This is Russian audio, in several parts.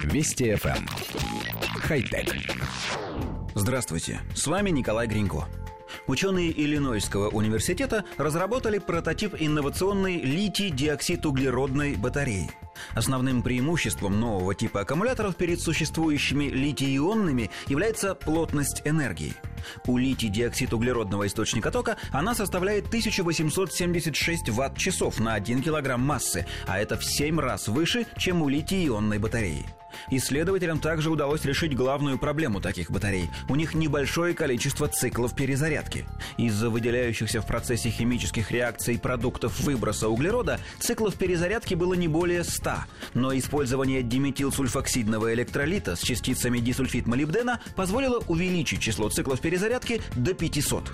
Вести FM. Эм. Хай-тек. Здравствуйте, с вами Николай Гринько. Ученые Иллинойского университета разработали прототип инновационной литий-диоксид-углеродной батареи. Основным преимуществом нового типа аккумуляторов перед существующими литий-ионными является плотность энергии. У литий-диоксид углеродного источника тока она составляет 1876 ватт-часов на 1 килограмм массы, а это в 7 раз выше, чем у литий-ионной батареи. Исследователям также удалось решить главную проблему таких батарей. У них небольшое количество циклов перезарядки. Из-за выделяющихся в процессе химических реакций продуктов выброса углерода циклов перезарядки было не более 100. Но использование диметилсульфоксидного электролита с частицами дисульфид молибдена позволило увеличить число циклов перезарядки до 500.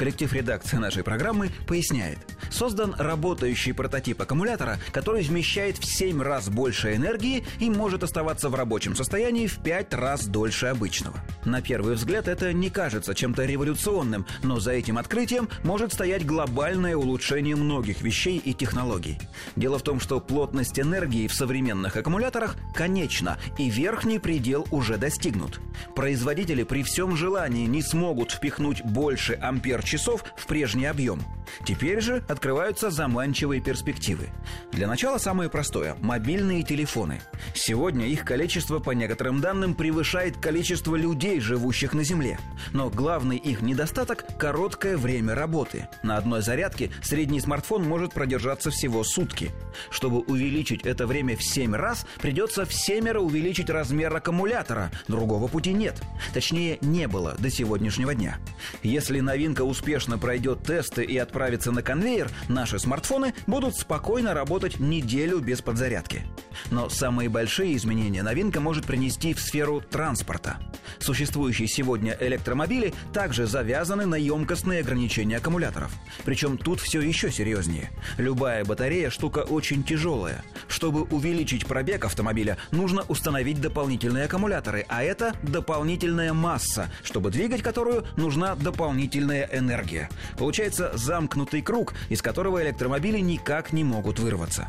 Коллектив редакции нашей программы поясняет. Создан работающий прототип аккумулятора, который вмещает в 7 раз больше энергии и может оставаться в рабочем состоянии в 5 раз дольше обычного. На первый взгляд это не кажется чем-то революционным, но за этим открытием может стоять глобальное улучшение многих вещей и технологий. Дело в том, что плотность энергии в современных аккумуляторах конечна, и верхний предел уже достигнут. Производители при всем желании не смогут впихнуть больше ампер часов в прежний объем. Теперь же открываются заманчивые перспективы. Для начала самое простое – мобильные телефоны. Сегодня их количество, по некоторым данным, превышает количество людей, живущих на Земле. Но главный их недостаток – короткое время работы. На одной зарядке средний смартфон может продержаться всего сутки. Чтобы увеличить это время в 7 раз, придется в семеро увеличить размер аккумулятора. Другого пути нет. Точнее, не было до сегодняшнего дня. Если новинка успешно пройдет тесты и отправится на конвейер, наши смартфоны будут спокойно работать неделю без подзарядки. Но самые большие изменения новинка может принести в сферу транспорта. Существующие сегодня электромобили также завязаны на емкостные ограничения аккумуляторов. Причем тут все еще серьезнее. Любая батарея штука очень тяжелая. Чтобы увеличить пробег автомобиля, нужно установить дополнительные аккумуляторы, а это дополнительная масса, чтобы двигать которую нужна дополнительная энергия. Получается замкнутый круг, из которого электромобили никак не могут вырваться.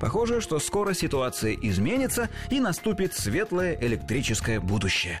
Похоже, что скоро ситуация изменится и наступит светлое электрическое будущее.